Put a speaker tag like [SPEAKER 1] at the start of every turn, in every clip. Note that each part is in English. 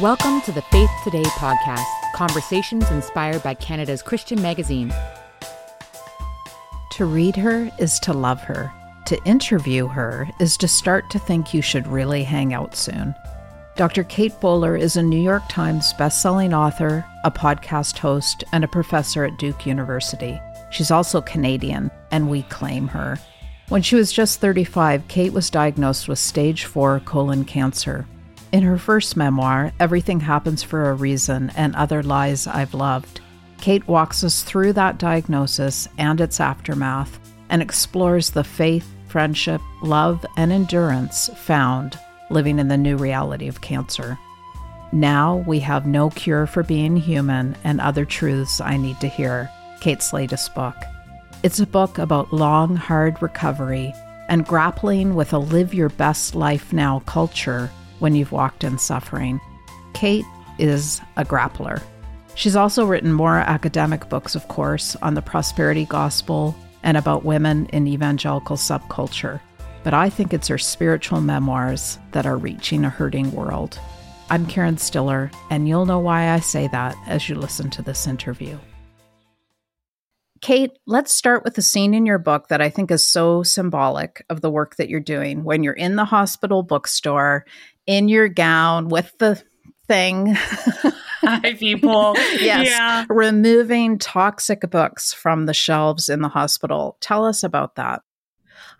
[SPEAKER 1] Welcome to the Faith Today podcast, conversations inspired by Canada's Christian magazine.
[SPEAKER 2] To read her is to love her. To interview her is to start to think you should really hang out soon. Dr. Kate Bowler is a New York Times bestselling author, a podcast host, and a professor at Duke University. She's also Canadian, and we claim her. When she was just 35, Kate was diagnosed with stage 4 colon cancer. In her first memoir, Everything Happens for a Reason and Other Lies I've Loved, Kate walks us through that diagnosis and its aftermath and explores the faith, friendship, love, and endurance found living in the new reality of cancer. Now we have no cure for being human and other truths I need to hear. Kate's latest book. It's a book about long, hard recovery and grappling with a live your best life now culture when you've walked in suffering. Kate is a grappler. She's also written more academic books, of course, on the prosperity gospel and about women in evangelical subculture. But I think it's her spiritual memoirs that are reaching a hurting world. I'm Karen Stiller, and you'll know why I say that as you listen to this interview. Kate, let's start with a scene in your book that I think is so symbolic of the work that you're doing when you're in the hospital bookstore in your gown with the thing.
[SPEAKER 3] Hi, people.
[SPEAKER 2] yes. Yeah. Removing toxic books from the shelves in the hospital. Tell us about that.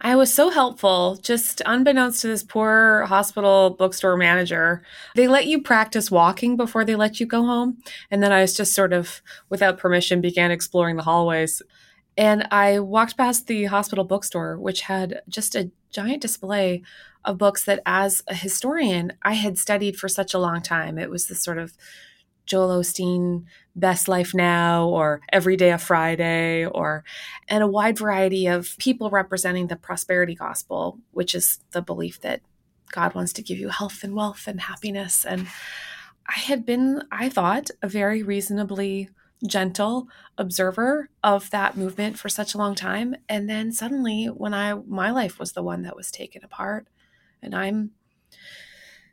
[SPEAKER 3] I was so helpful, just unbeknownst to this poor hospital bookstore manager. They let you practice walking before they let you go home. And then I was just sort of, without permission, began exploring the hallways. And I walked past the hospital bookstore, which had just a giant display of books that, as a historian, I had studied for such a long time. It was this sort of Joel Osteen Best Life Now or Every Day a Friday or and a wide variety of people representing the prosperity gospel, which is the belief that God wants to give you health and wealth and happiness. And I had been, I thought, a very reasonably gentle observer of that movement for such a long time. And then suddenly when I my life was the one that was taken apart and I'm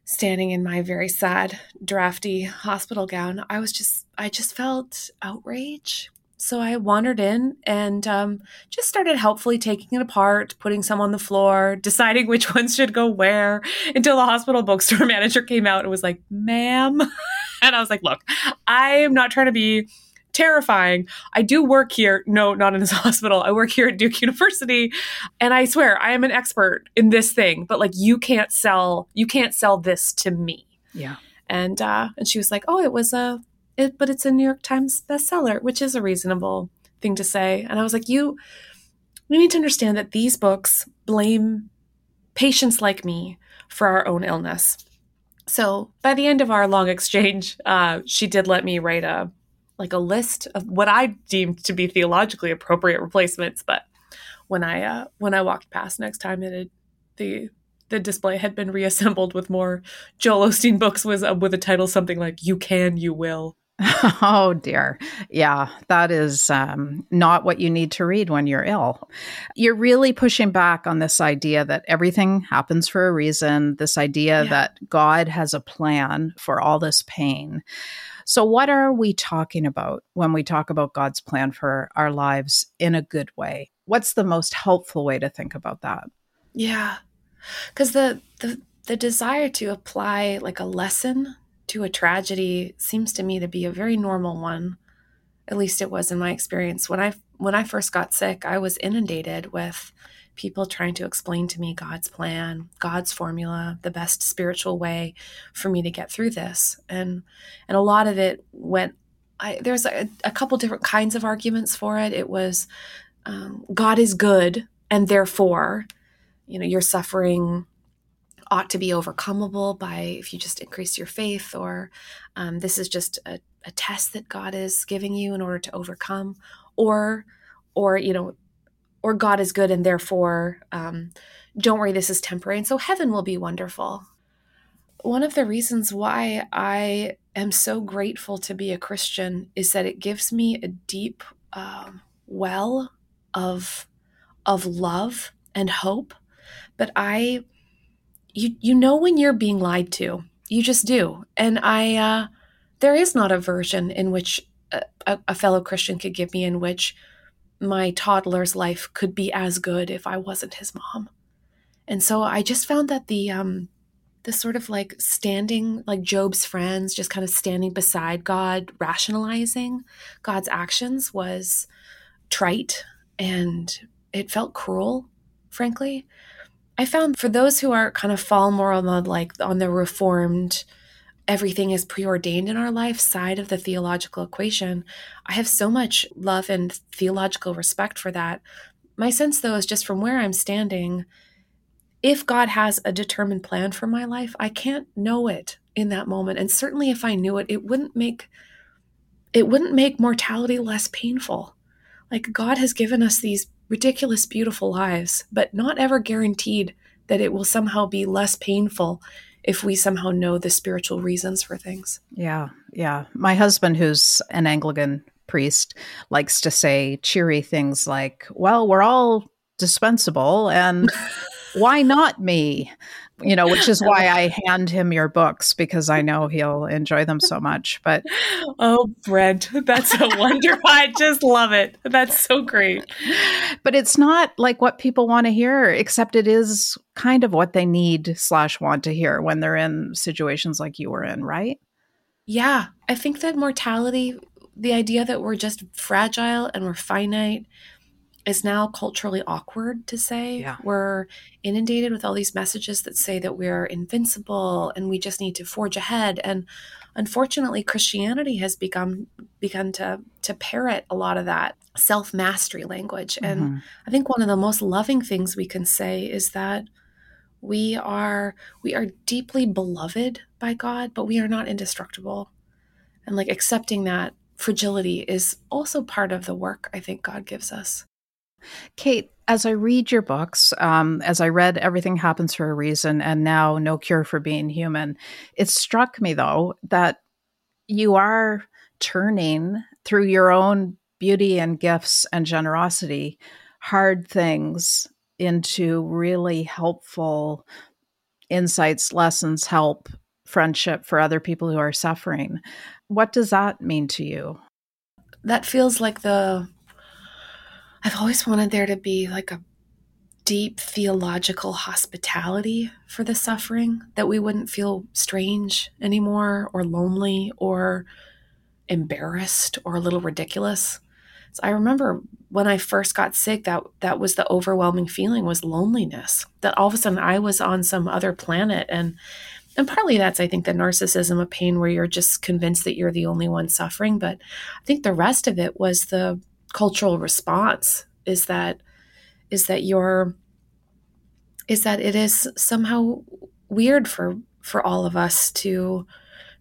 [SPEAKER 3] standing in my very sad, drafty hospital gown, I was just, I just felt outrage. So I wandered in and um, just started helpfully taking it apart, putting some on the floor, deciding which ones should go where until the hospital bookstore manager came out and was like, ma'am. and I was like, look, I'm not trying to be terrifying. I do work here. No, not in this hospital. I work here at Duke University, and I swear I am an expert in this thing. But like, you can't sell. You can't sell this to me.
[SPEAKER 2] Yeah.
[SPEAKER 3] And uh, and she was like, oh, it was a, it, but it's a New York Times bestseller, which is a reasonable thing to say. And I was like, you, we need to understand that these books blame patients like me for our own illness. So by the end of our long exchange, uh, she did let me write a like a list of what I deemed to be theologically appropriate replacements. But when I uh, when I walked past next time, it had, the the display had been reassembled with more Joel Osteen books was uh, with a title something like "You Can, You Will."
[SPEAKER 2] Oh dear. Yeah, that is um, not what you need to read when you're ill. You're really pushing back on this idea that everything happens for a reason, this idea yeah. that God has a plan for all this pain. So, what are we talking about when we talk about God's plan for our lives in a good way? What's the most helpful way to think about that?
[SPEAKER 3] Yeah. Cuz the the the desire to apply like a lesson to a tragedy seems to me to be a very normal one. At least it was in my experience. When I when I first got sick, I was inundated with people trying to explain to me God's plan, God's formula, the best spiritual way for me to get through this. And and a lot of it went I, there's a, a, couple different kinds of arguments for it. It was um, God is good, and therefore, you know, your suffering ought to be overcomable by if you just increase your faith, or um, this is just a, a test that God is giving you in order to overcome, or or you know or God is good and therefore um, don't worry, this is temporary. And so heaven will be wonderful. One of the reasons why I am so grateful to be a Christian is that it gives me a deep um, well of of love and hope. But I, you you know when you're being lied to, You just do. And I, uh, there is not a version in which a, a fellow Christian could give me in which my toddler's life could be as good if I wasn't his mom. And so I just found that the um the sort of like standing like Job's friends just kind of standing beside God rationalizing God's actions was trite and it felt cruel frankly. I found for those who are kind of fall more on the like on the reformed everything is preordained in our life side of the theological equation, I have so much love and theological respect for that. My sense, though, is just from where I'm standing, if God has a determined plan for my life, I can't know it in that moment. And certainly if I knew it, it wouldn't make it wouldn't make mortality less painful. Like God has given us these ridiculous beautiful lives, but not ever guaranteed that it will somehow be less painful if we somehow know the spiritual reasons for things.
[SPEAKER 2] Yeah, yeah. My husband, who's an Anglican priest, likes to say cheery things like, well, we're all dispensable and why not me? You know, which is why I hand him your books because I know he'll enjoy them so much. But
[SPEAKER 3] oh, Brent, that's a wonder. I just love it. That's so great.
[SPEAKER 2] But it's not like what people want to hear, except it is kind of what they need slash want to hear when they're in situations like you were in, right?
[SPEAKER 3] Yeah, I think that mortality, the idea that we're just fragile and we're finite is now culturally awkward to say.
[SPEAKER 2] Yeah.
[SPEAKER 3] We're inundated with all these messages that say that we're invincible and we just need to forge ahead. And unfortunately, Christianity has become begun to to parrot a lot of that self mastery language. And mm-hmm. I think one of the most loving things we can say is that we are we are deeply beloved by God, but we are not indestructible. And like accepting that fragility is also part of the work I think God gives us.
[SPEAKER 2] Kate, as I read your books, um, as I read Everything Happens for a Reason and now No Cure for Being Human, it struck me though that you are turning through your own beauty and gifts and generosity hard things into really helpful insights, lessons, help, friendship for other people who are suffering. What does that mean to you?
[SPEAKER 3] That feels like the I've always wanted there to be like a deep theological hospitality for the suffering, that we wouldn't feel strange anymore or lonely or embarrassed or a little ridiculous. So I remember when I first got sick, that that was the overwhelming feeling was loneliness. That all of a sudden I was on some other planet and and partly that's I think the narcissism of pain where you're just convinced that you're the only one suffering. But I think the rest of it was the cultural response is that is that you're is that it is somehow weird for for all of us to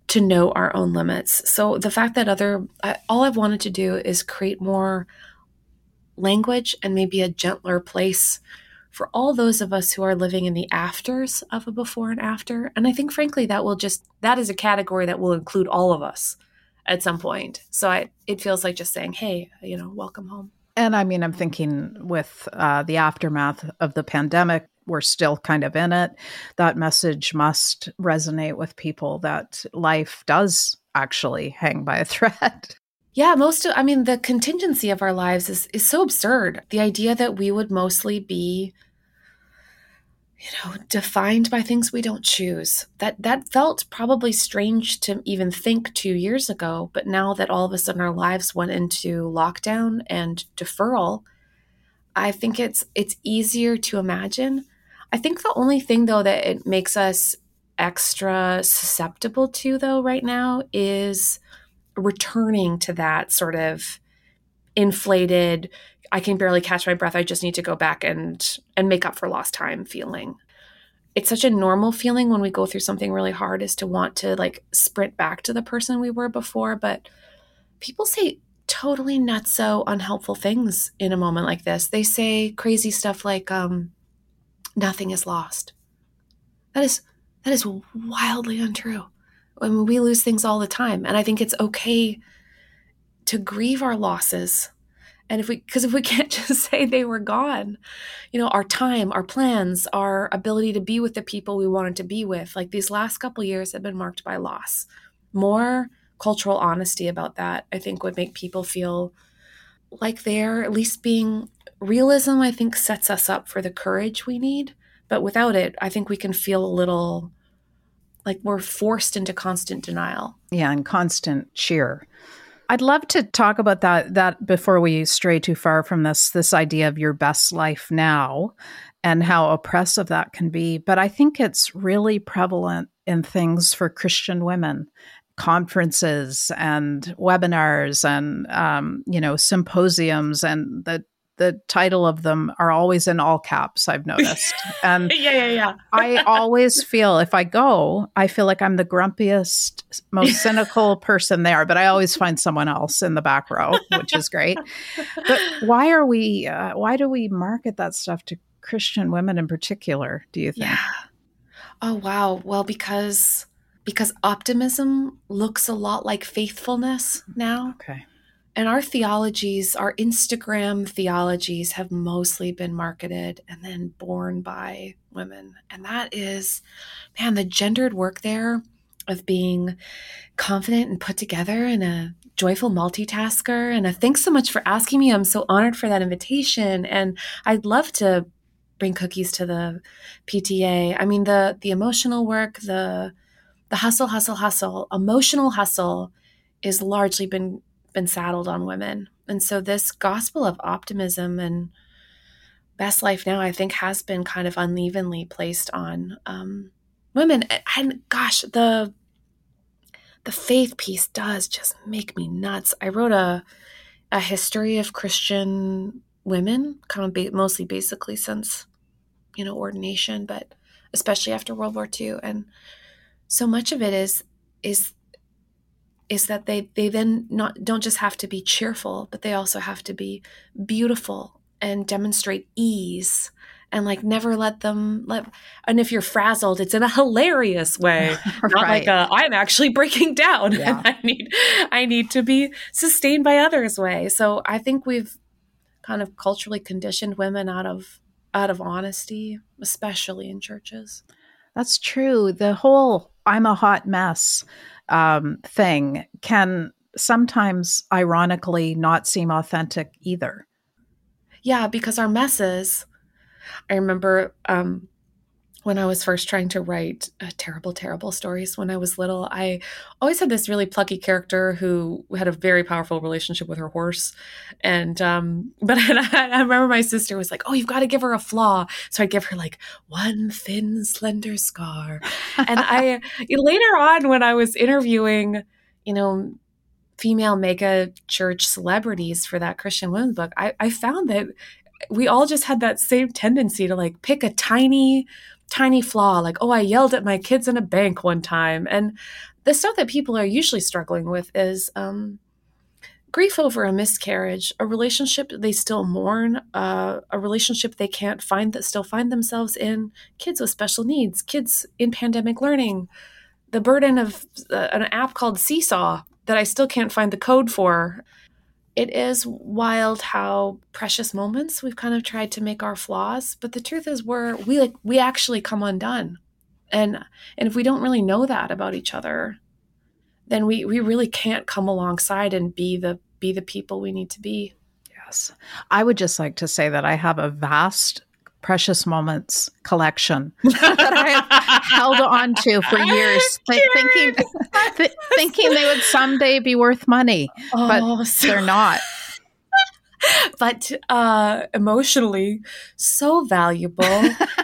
[SPEAKER 3] to know our own limits. So the fact that other I, all I've wanted to do is create more language and maybe a gentler place for all those of us who are living in the afters of a before and after. And I think frankly that will just that is a category that will include all of us at some point. So I, it feels like just saying, hey, you know, welcome home.
[SPEAKER 2] And I mean, I'm thinking with uh, the aftermath of the pandemic, we're still kind of in it. That message must resonate with people that life does actually hang by a thread.
[SPEAKER 3] Yeah, most of, I mean, the contingency of our lives is, is so absurd. The idea that we would mostly be you know defined by things we don't choose. That that felt probably strange to even think 2 years ago but now that all of a sudden our lives went into lockdown and deferral i think it's it's easier to imagine. I think the only thing though that it makes us extra susceptible to though right now is returning to that sort of inflated I can barely catch my breath. I just need to go back and and make up for lost time feeling. It's such a normal feeling when we go through something really hard is to want to like sprint back to the person we were before, but people say totally not so unhelpful things in a moment like this. They say crazy stuff like um nothing is lost. That is that is wildly untrue. I mean, we lose things all the time, and I think it's okay to grieve our losses And if we, because if we can't just say they were gone, you know, our time, our plans, our ability to be with the people we wanted to be with, like these last couple years have been marked by loss. More cultural honesty about that, I think, would make people feel like they're at least being realism, I think, sets us up for the courage we need. But without it, I think we can feel a little like we're forced into constant denial.
[SPEAKER 2] Yeah, and constant cheer. I'd love to talk about that that before we stray too far from this this idea of your best life now and how oppressive that can be, but I think it's really prevalent in things for Christian women conferences and webinars and um, you know symposiums and the the title of them are always in all caps i've noticed. And
[SPEAKER 3] yeah yeah yeah.
[SPEAKER 2] I always feel if i go i feel like i'm the grumpiest most cynical person there but i always find someone else in the back row which is great. But why are we uh, why do we market that stuff to christian women in particular do you think?
[SPEAKER 3] Yeah. Oh wow. Well because because optimism looks a lot like faithfulness now.
[SPEAKER 2] Okay
[SPEAKER 3] and our theologies, our Instagram theologies, have mostly been marketed and then born by women. And that is, man, the gendered work there of being confident and put together and a joyful multitasker. And a thanks so much for asking me. I'm so honored for that invitation. And I'd love to bring cookies to the PTA. I mean, the the emotional work, the the hustle, hustle, hustle, emotional hustle is largely been been saddled on women. And so this gospel of optimism and best life now, I think, has been kind of unevenly placed on um, women. And gosh, the the faith piece does just make me nuts. I wrote a a history of Christian women, kind of ba- mostly basically since you know ordination, but especially after World War II, and so much of it is is is that they they then not don't just have to be cheerful, but they also have to be beautiful and demonstrate ease and like never let them let and if you're frazzled it's in a hilarious way not like a i'm actually breaking down. Yeah. i need i need to be sustained by others way. So i think we've kind of culturally conditioned women out of out of honesty especially in churches.
[SPEAKER 2] That's true. The whole i'm a hot mess um, thing can sometimes ironically not seem authentic either.
[SPEAKER 3] Yeah, because our messes, I remember um, when I was first trying to write uh, terrible, terrible stories when I was little, I always had this really plucky character who had a very powerful relationship with her horse. And, um, but I, I remember my sister was like, Oh, you've got to give her a flaw. So I'd give her like one thin, slender scar. and I, later on, when I was interviewing, you know, female mega church celebrities for that Christian women's book, I, I found that we all just had that same tendency to like pick a tiny tiny flaw like, oh, I yelled at my kids in a bank one time. And the stuff that people are usually struggling with is um, grief over a miscarriage, a relationship they still mourn, uh, a relationship they can't find that still find themselves in, kids with special needs, kids in pandemic learning, the burden of uh, an app called Seesaw that I still can't find the code for it is wild how precious moments we've kind of tried to make our flaws but the truth is we're we like we actually come undone. And and if we don't really know that about each other then we we really can't come alongside and be the be the people we need to be.
[SPEAKER 2] Yes. I would just like to say that i have a vast precious moments collection that I have held on to for years, th- thinking th- thinking they would someday be worth money, oh, but so- they're not.
[SPEAKER 3] but uh, emotionally so valuable.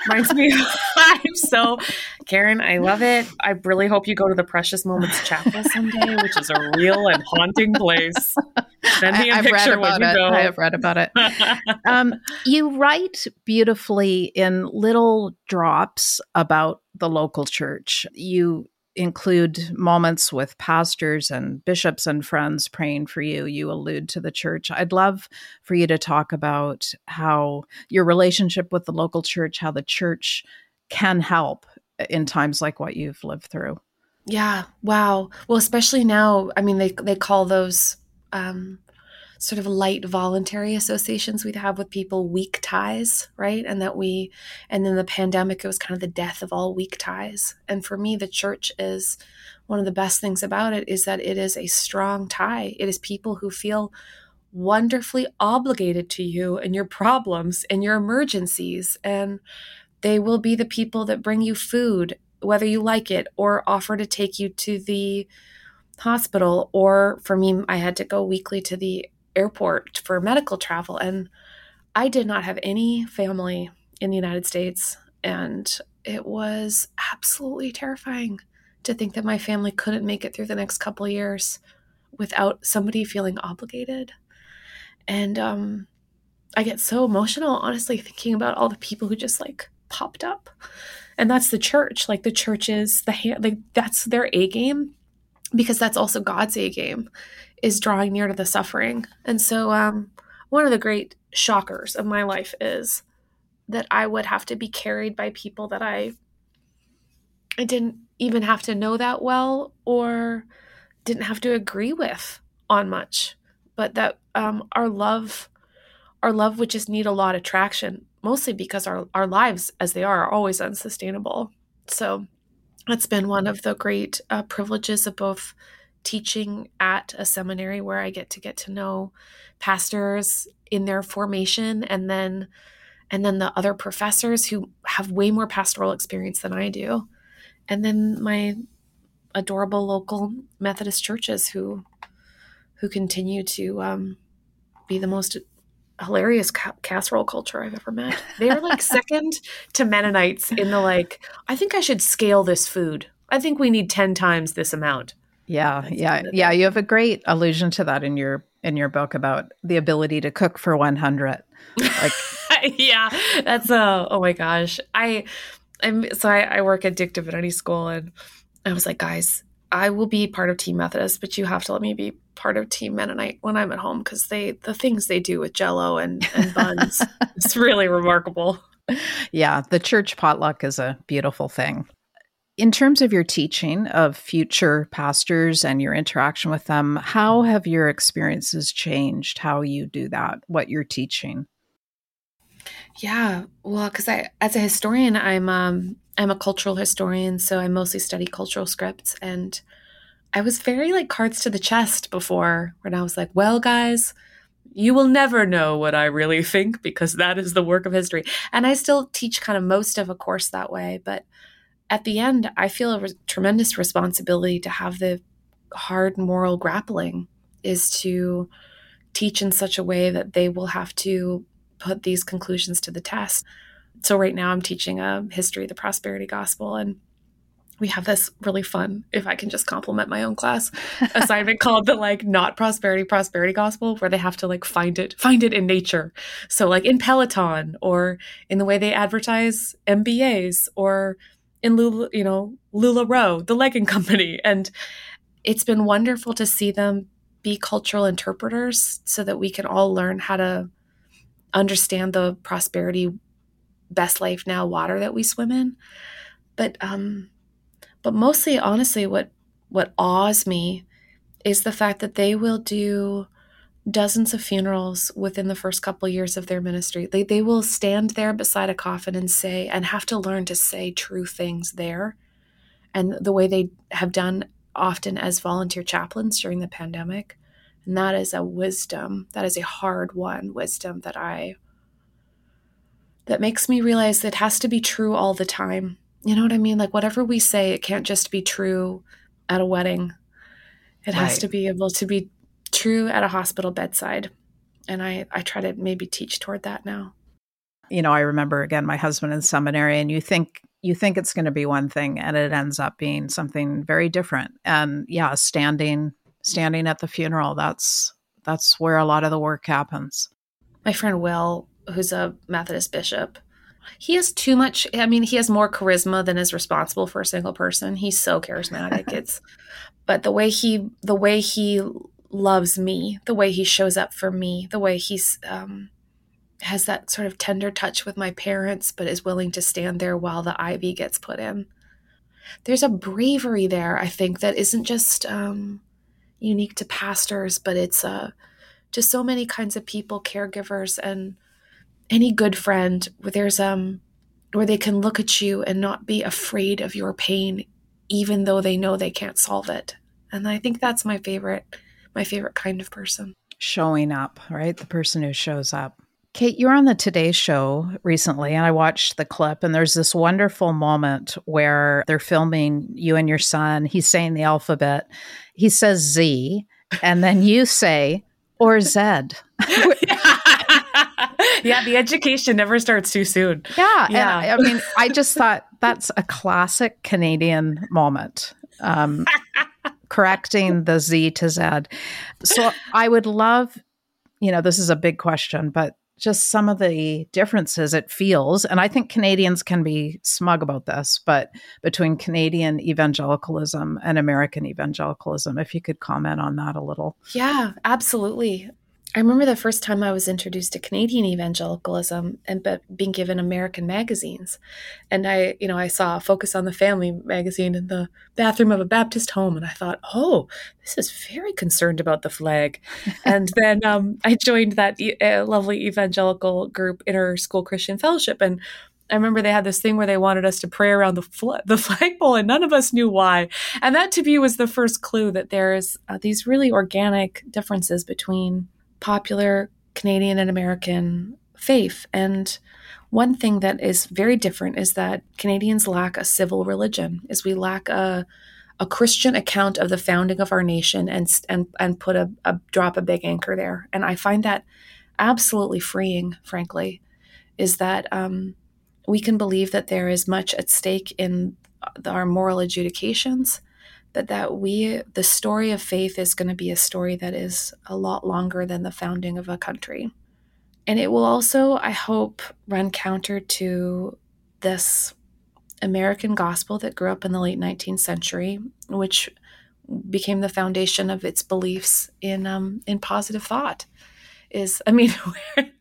[SPEAKER 3] Reminds me, I'm so Karen. I love it. I really hope you go to the Precious Moments Chapel someday, which is a real and haunting place. Send me a
[SPEAKER 2] I,
[SPEAKER 3] picture when you
[SPEAKER 2] it.
[SPEAKER 3] go.
[SPEAKER 2] I have read about it. um, you write beautifully in little drops about the local church. You include moments with pastors and bishops and friends praying for you. You allude to the church. I'd love for you to talk about how your relationship with the local church, how the church can help in times like what you've lived through.
[SPEAKER 3] Yeah. Wow. Well, especially now, I mean, they they call those um, sort of light voluntary associations we'd have with people, weak ties, right? And that we, and then the pandemic, it was kind of the death of all weak ties. And for me, the church is one of the best things about it is that it is a strong tie. It is people who feel wonderfully obligated to you and your problems and your emergencies. And they will be the people that bring you food, whether you like it, or offer to take you to the hospital. Or for me, I had to go weekly to the airport for medical travel. And I did not have any family in the United States. And it was absolutely terrifying to think that my family couldn't make it through the next couple years without somebody feeling obligated. And um, I get so emotional, honestly, thinking about all the people who just like popped up. And that's the church. Like the churches the hand, like that's their A game because that's also God's A game is drawing near to the suffering. And so, um, one of the great shockers of my life is that I would have to be carried by people that I I didn't even have to know that well or didn't have to agree with on much, but that um, our love, our love would just need a lot of traction, mostly because our our lives as they are are always unsustainable. So that's been one of the great uh, privileges of both teaching at a seminary where I get to get to know pastors in their formation and then and then the other professors who have way more pastoral experience than I do. And then my adorable local Methodist churches who who continue to um, be the most hilarious ca- casserole culture I've ever met. They're like second to Mennonites in the like, I think I should scale this food. I think we need 10 times this amount.
[SPEAKER 2] Yeah, That's yeah, yeah. You have a great allusion to that in your in your book about the ability to cook for 100. Like,
[SPEAKER 3] yeah, that's a uh, oh my gosh. I I'm so I, I work at Duke Divinity School, and I was like, guys, I will be part of Team Methodist, but you have to let me be part of Team Mennonite when I'm at home because they the things they do with Jello and, and buns, it's really remarkable.
[SPEAKER 2] Yeah, the church potluck is a beautiful thing. In terms of your teaching of future pastors and your interaction with them, how have your experiences changed? How you do that? What you're teaching?
[SPEAKER 3] Yeah, well, because I, as a historian, I'm um, I'm a cultural historian, so I mostly study cultural scripts, and I was very like cards to the chest before when I was like, well, guys, you will never know what I really think because that is the work of history, and I still teach kind of most of a course that way, but at the end, I feel a re- tremendous responsibility to have the hard moral grappling is to teach in such a way that they will have to put these conclusions to the test. So right now I'm teaching a history of the prosperity gospel and we have this really fun, if I can just compliment my own class, assignment called the like not prosperity prosperity gospel, where they have to like find it, find it in nature. So like in Peloton or in the way they advertise MBAs or in Lula, you know, LuLaRoe, the legging company. And it's been wonderful to see them be cultural interpreters so that we can all learn how to understand the prosperity best life now water that we swim in but um but mostly honestly what what awes me is the fact that they will do dozens of funerals within the first couple years of their ministry. They they will stand there beside a coffin and say and have to learn to say true things there. And the way they have done often as volunteer chaplains during the pandemic. And that is a wisdom, that is a hard won wisdom that I, that makes me realize that it has to be true all the time. You know what I mean? Like whatever we say, it can't just be true at a wedding. It right. has to be able to be true at a hospital bedside. And I, I try to maybe teach toward that now.
[SPEAKER 2] You know, I remember again my husband in seminary, and you think you think it's going to be one thing, and it ends up being something very different. And yeah, standing standing at the funeral. That's that's where a lot of the work happens.
[SPEAKER 3] My friend Will, who's a Methodist bishop, he has too much I mean, he has more charisma than is responsible for a single person. He's so charismatic. it's but the way he the way he loves me, the way he shows up for me, the way he's um has that sort of tender touch with my parents, but is willing to stand there while the IV gets put in. There's a bravery there, I think, that isn't just um, unique to pastors, but it's a to so many kinds of people, caregivers, and any good friend where there's um where they can look at you and not be afraid of your pain even though they know they can't solve it. And I think that's my favorite my favorite kind of person.
[SPEAKER 2] Showing up, right? The person who shows up. Kate, you were on the Today Show recently, and I watched the clip, and there's this wonderful moment where they're filming you and your son. He's saying the alphabet. He says Z, and then you say, or Z.
[SPEAKER 3] yeah, the education never starts too soon.
[SPEAKER 2] Yeah. yeah. I, I, mean, I just thought that's a classic Canadian moment. Um, correcting the Z to Z. So I would love, you know, this is a big question, but just some of the differences it feels. And I think Canadians can be smug about this, but between Canadian evangelicalism and American evangelicalism, if you could comment on that a little.
[SPEAKER 3] Yeah, absolutely. I remember the first time I was introduced to Canadian evangelicalism and but being given American magazines. And I, you know, I saw Focus on the Family magazine in the bathroom of a Baptist home and I thought, "Oh, this is very concerned about the flag." and then um, I joined that e- uh, lovely evangelical group Inter-School Christian Fellowship and I remember they had this thing where they wanted us to pray around the fl- the flagpole, and none of us knew why. And that to me was the first clue that there's uh, these really organic differences between popular Canadian and American faith. And one thing that is very different is that Canadians lack a civil religion, is we lack a a Christian account of the founding of our nation and and and put a, a drop a big anchor there. And I find that absolutely freeing, frankly, is that um, we can believe that there is much at stake in our moral adjudications but that we the story of faith is going to be a story that is a lot longer than the founding of a country. And it will also i hope run counter to this american gospel that grew up in the late 19th century which became the foundation of its beliefs in um, in positive thought is i mean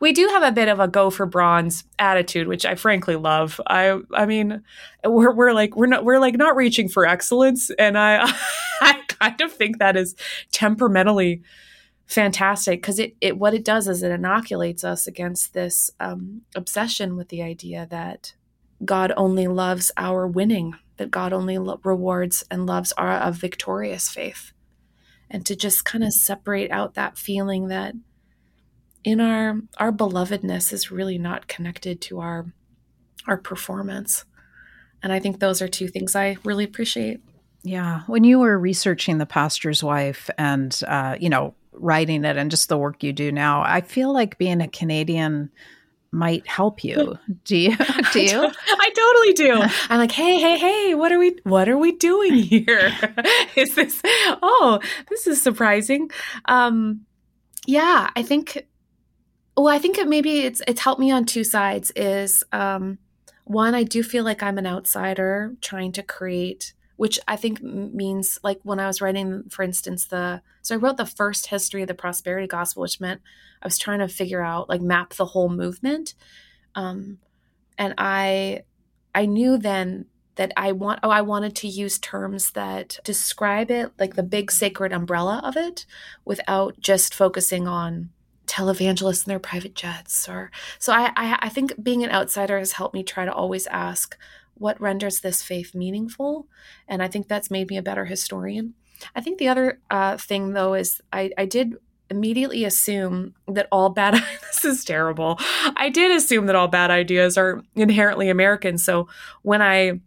[SPEAKER 3] we do have a bit of a go for bronze attitude, which I frankly love. I I mean, we're we're like we're not we're like not reaching for excellence, and I I kind of think that is temperamentally fantastic because it it what it does is it inoculates us against this um, obsession with the idea that God only loves our winning, that God only lo- rewards and loves our victorious faith, and to just kind of separate out that feeling that in our our belovedness is really not connected to our our performance. And i think those are two things i really appreciate.
[SPEAKER 2] Yeah. When you were researching the pastor's wife and uh, you know writing it and just the work you do now i feel like being a canadian might help you. Do you? Do you? I,
[SPEAKER 3] totally do. I'm like, hey, hey, hey, what are we? What are we doing here? is this? Oh, this is surprising. Um, yeah, I think well, I think it maybe it's it's helped me on two sides. Is um, one, I do feel like I'm an outsider trying to create, which I think means like when I was writing, for instance, the so I wrote the first history of the prosperity gospel, which meant I was trying to figure out like map the whole movement, um, and I I knew then that I want oh I wanted to use terms that describe it like the big sacred umbrella of it without just focusing on televangelists in their private jets or so I, I, I think being an outsider has helped me try to always ask what renders this faith meaningful and i think that's made me a better historian. I think the other uh, thing though is I, I did immediately assume that all bad this is terrible. I did assume that all bad ideas are inherently american so when i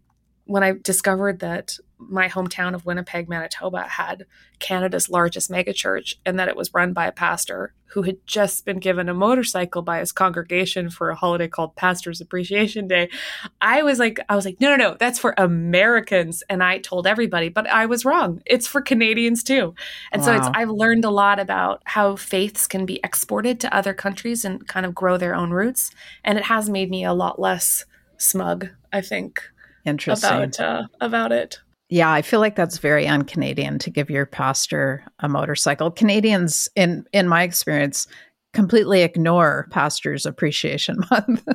[SPEAKER 3] when i discovered that my hometown of Winnipeg, Manitoba had Canada's largest megachurch and that it was run by a pastor who had just been given a motorcycle by his congregation for a holiday called Pastor's Appreciation Day. I was like I was like no no no that's for Americans and I told everybody but I was wrong. It's for Canadians too. And wow. so it's I've learned a lot about how faiths can be exported to other countries and kind of grow their own roots and it has made me a lot less smug, I think.
[SPEAKER 2] Interesting.
[SPEAKER 3] About uh, about it.
[SPEAKER 2] Yeah, I feel like that's very un-Canadian to give your pastor a motorcycle. Canadians, in in my experience, completely ignore Pastors Appreciation Month.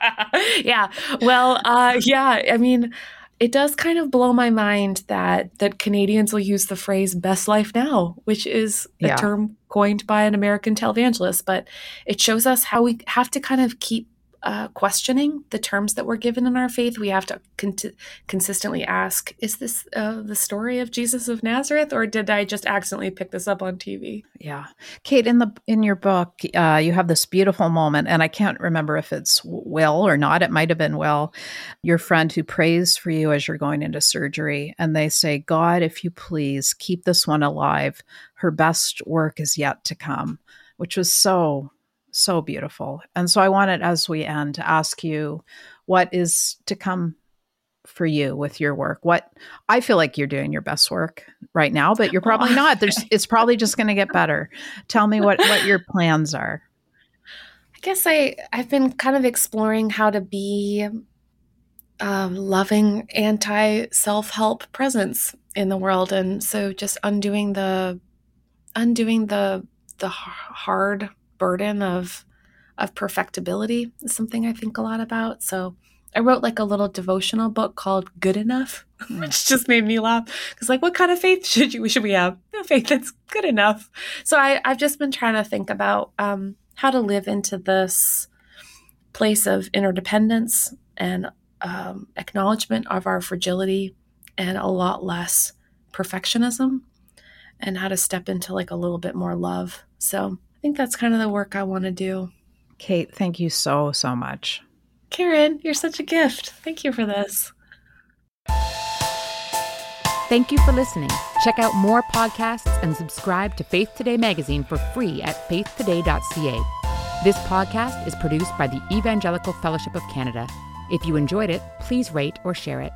[SPEAKER 3] yeah, well, uh, yeah. I mean, it does kind of blow my mind that that Canadians will use the phrase best life now, which is a yeah. term coined by an American televangelist, but it shows us how we have to kind of keep uh, questioning the terms that we're given in our faith. We have to con- consistently ask: Is this uh, the story of Jesus of Nazareth, or did I just accidentally pick this up on TV?
[SPEAKER 2] Yeah, Kate, in the in your book, uh, you have this beautiful moment, and I can't remember if it's Will or not. It might have been Will, your friend who prays for you as you're going into surgery, and they say, "God, if you please, keep this one alive. Her best work is yet to come." Which was so so beautiful. And so I wanted, as we end, to ask you what is to come for you with your work. What I feel like you're doing your best work right now, but you're probably oh, not. There's it's probably just going to get better. Tell me what what your plans are.
[SPEAKER 3] I guess I I've been kind of exploring how to be a loving anti self help presence in the world, and so just undoing the undoing the the hard burden of of perfectibility is something I think a lot about. So I wrote like a little devotional book called Good Enough, which just made me laugh. Because like, what kind of faith should you should we have? A faith that's good enough. So I, I've just been trying to think about um, how to live into this place of interdependence and um, acknowledgement of our fragility and a lot less perfectionism and how to step into like a little bit more love. So think that's kind of the work I want to do.
[SPEAKER 2] Kate, thank you so, so much.
[SPEAKER 3] Karen, you're such a gift. Thank you for this.
[SPEAKER 1] Thank you for listening. Check out more podcasts and subscribe to Faith Today magazine for free at faithtoday.ca. This podcast is produced by the Evangelical Fellowship of Canada. If you enjoyed it, please rate or share it.